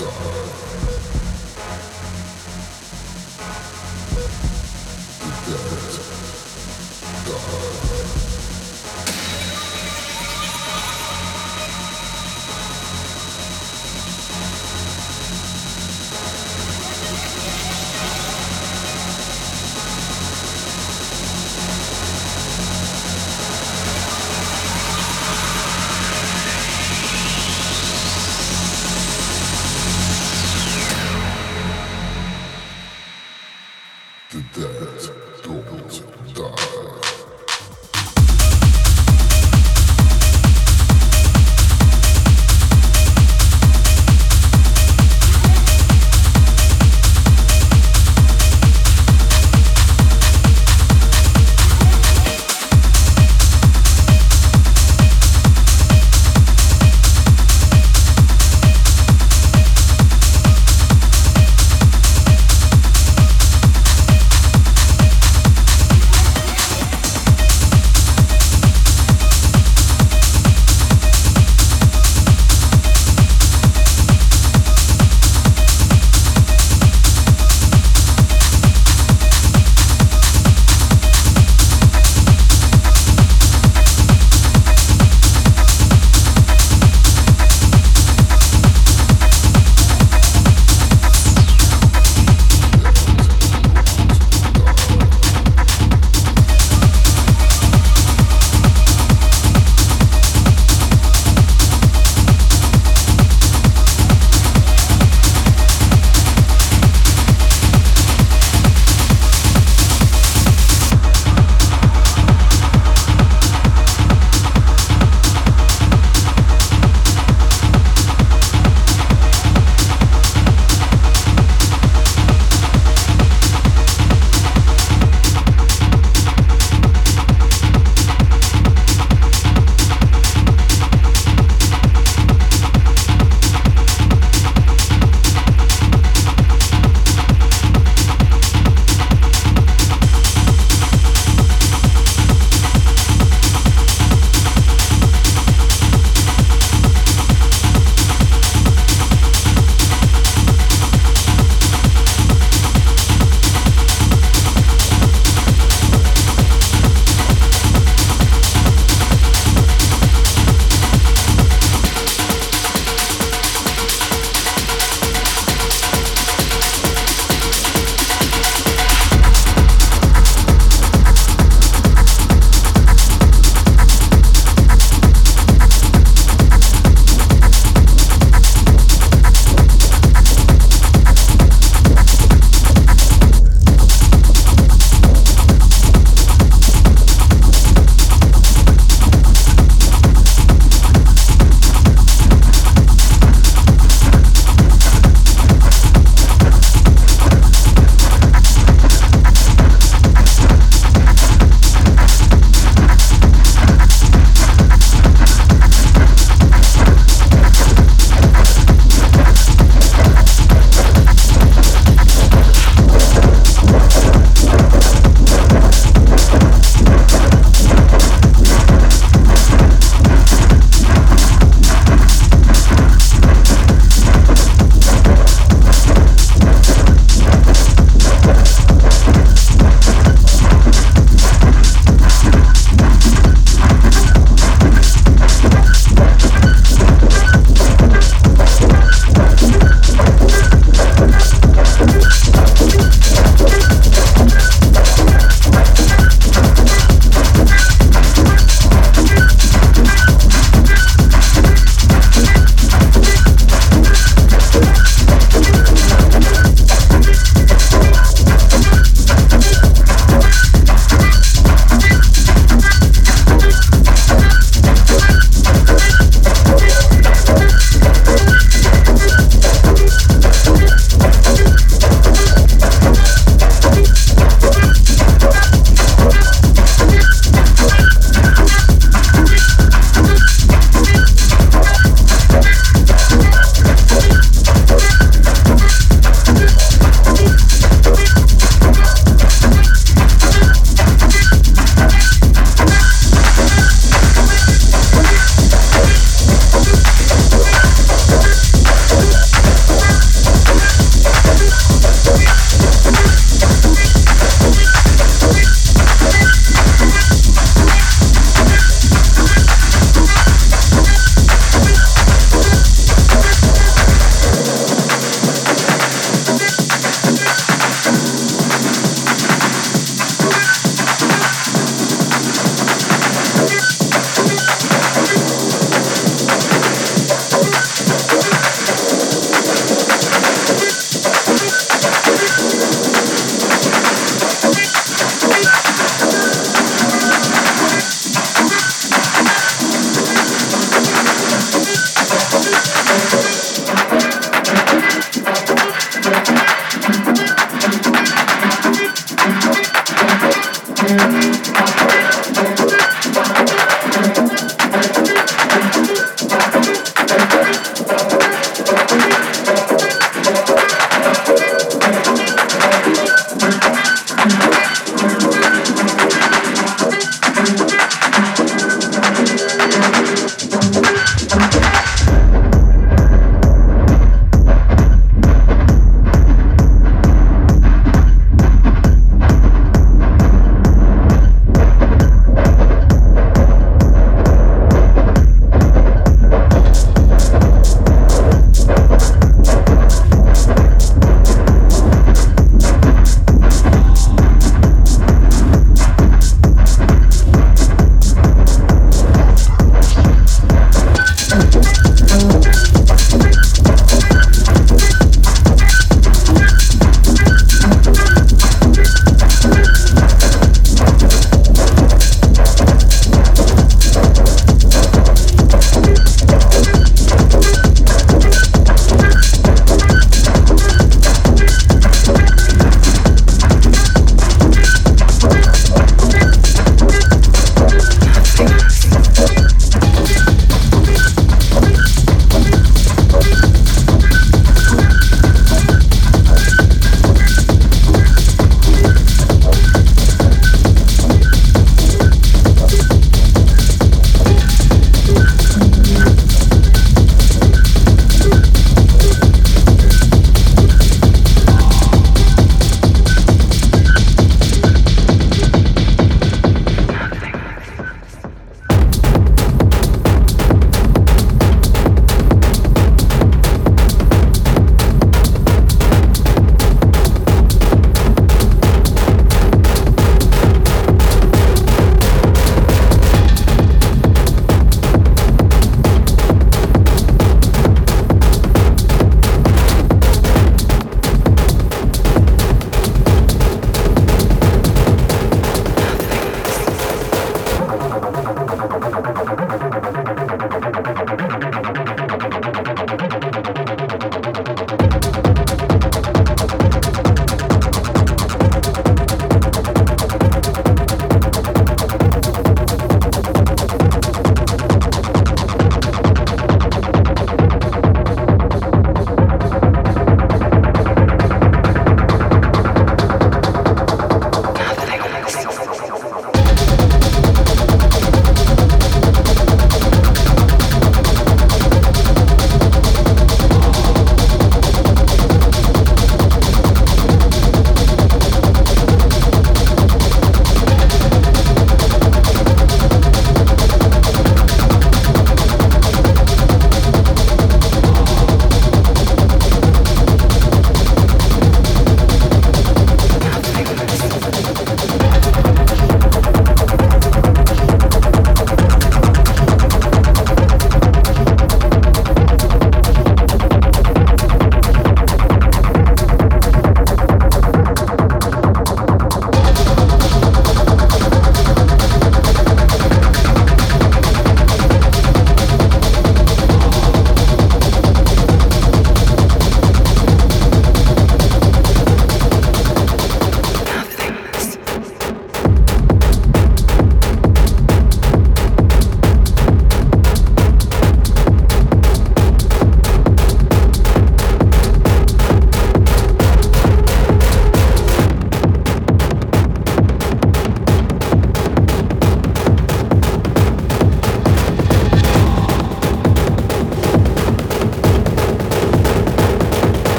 God.